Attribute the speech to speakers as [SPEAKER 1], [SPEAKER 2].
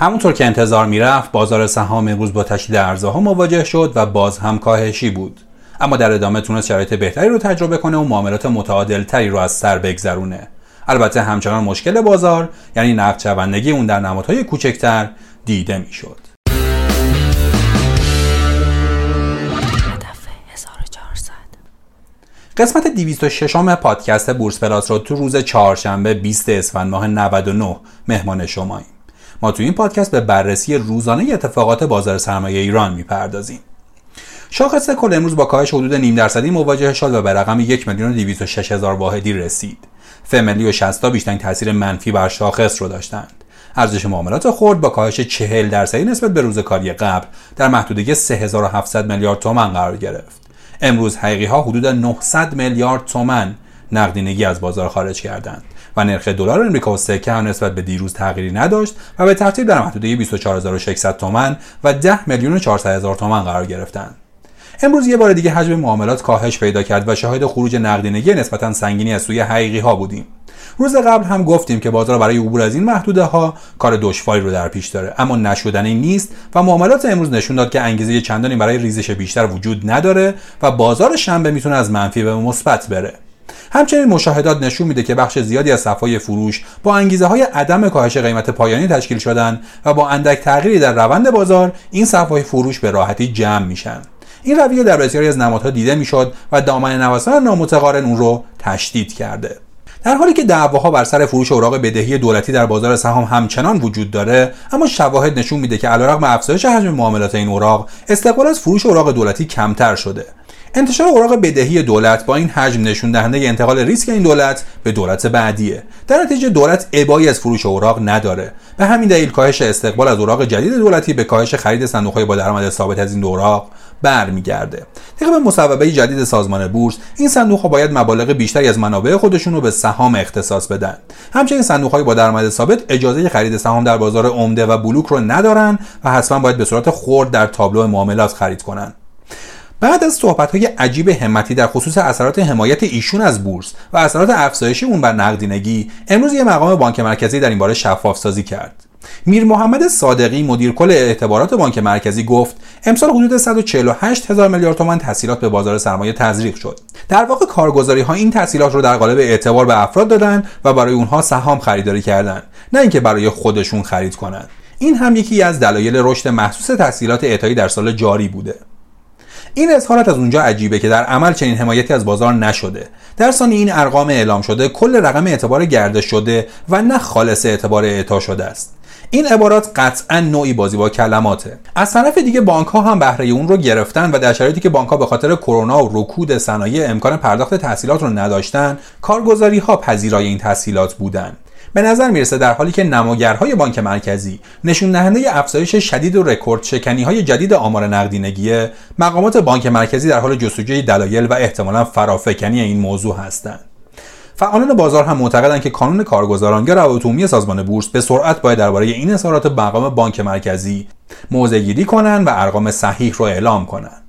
[SPEAKER 1] همونطور که انتظار می‌رفت بازار سهام امروز با تشدید ارزها مواجه شد و باز هم کاهشی بود. اما در ادامه تونست شرایط بهتری رو تجربه کنه و معاملات متعادل تری رو از سر بگذرونه. البته همچنان مشکل بازار یعنی نقد شوندگی اون در نمادهای کوچکتر دیده می‌شد. قسمت 206 پادکست بورس پلاس رو تو روز چهارشنبه 20 اسفند ماه 99 مهمان شماییم. ما تو این پادکست به بررسی روزانه اتفاقات بازار سرمایه ایران می‌پردازیم. شاخص کل امروز با کاهش حدود نیم درصدی مواجه شد و به رقم یک میلیون هزار واحدی رسید. فملی و شستا بیشترین تاثیر منفی بر شاخص رو داشتند. ارزش معاملات خرد با کاهش 40 درصدی نسبت به روز کاری قبل در محدوده 3700 میلیارد تومان قرار گرفت. امروز حقیقی ها حدود 900 میلیارد تومن نقدینگی از بازار خارج کردند و نرخ دلار امریکا و سکه هم نسبت به دیروز تغییری نداشت و به ترتیب در محدوده 24600 تومن و 10 میلیون و 400 هزار تومن قرار گرفتند. امروز یه بار دیگه حجم معاملات کاهش پیدا کرد و شاهد خروج نقدینگی نسبتا سنگینی از سوی حقیقی ها بودیم. روز قبل هم گفتیم که بازار برای عبور از این محدوده ها کار دشواری رو در پیش داره اما نشدنی نیست و معاملات امروز نشون داد که انگیزه چندانی برای ریزش بیشتر وجود نداره و بازار شنبه می‌تونه از منفی به مثبت بره همچنین مشاهدات نشون میده که بخش زیادی از صفای فروش با انگیزه های عدم کاهش قیمت پایانی تشکیل شدن و با اندک تغییری در روند بازار این صفای فروش به راحتی جمع میشن. این رویه در بسیاری از نمادها دیده می‌شد و دامن نوسان نامتقارن اون رو تشدید کرده. در حالی که دعواها بر سر فروش اوراق بدهی دولتی در بازار سهام همچنان وجود داره اما شواهد نشون میده که علیرغم افزایش حجم معاملات این اوراق استقبال از فروش اوراق دولتی کمتر شده. انتشار اوراق بدهی دولت با این حجم نشون دهنده انتقال ریسک این دولت به دولت بعدیه. در نتیجه دولت ابایی از فروش اوراق نداره. به همین دلیل کاهش استقبال از اوراق جدید دولتی به کاهش خرید صندوقهای با درآمد ثابت از این اوراق برمیگرده. طبق مصوبه جدید سازمان بورس این صندوق ها باید مبالغ بیشتری از منابع خودشون رو به سهام اختصاص بدن. همچنین صندوق های با درآمد ثابت اجازه خرید سهام در بازار عمده و بلوک رو ندارن و حتما باید به صورت خرد در تابلو معاملات خرید کنن. بعد از صحبت های عجیب همتی در خصوص اثرات حمایت ایشون از بورس و اثرات افزایشی اون بر نقدینگی امروز یه مقام بانک مرکزی در این باره شفاف سازی کرد. میر محمد صادقی مدیر کل اعتبارات بانک مرکزی گفت امسال حدود 148 هزار میلیارد تومان تسهیلات به بازار سرمایه تزریق شد. در واقع کارگزاری ها این تسهیلات رو در قالب اعتبار به افراد دادن و برای اونها سهام خریداری کردند نه اینکه برای خودشون خرید کنند این هم یکی از دلایل رشد محسوس تسهیلات اعطایی در سال جاری بوده. این اظهارات از اونجا عجیبه که در عمل چنین حمایتی از بازار نشده. در ثانی این ارقام اعلام شده کل رقم اعتبار گردش شده و نه خالص اعتبار اعطا شده است. این عبارات قطعا نوعی بازی با کلماته. از طرف دیگه بانک ها هم بهره اون رو گرفتن و در شرایطی که بانک ها به خاطر کرونا و رکود صنایع امکان پرداخت تحصیلات رو نداشتن کارگزاری ها پذیرای این تحصیلات بودن. به نظر می‌رسه در حالی که نماگرهای بانک مرکزی نشون دهنده افزایش شدید و رکورد شکنی های جدید آمار نقدینگی مقامات بانک مرکزی در حال جستجوی دلایل و احتمالا فرافکنی این موضوع هستند. فعالان بازار هم معتقدند که کانون کارگزاران یا روابط عمومی سازمان بورس به سرعت باید درباره این اظهارات مقام بانک مرکزی موضع گیری کنند و ارقام صحیح رو اعلام کنند.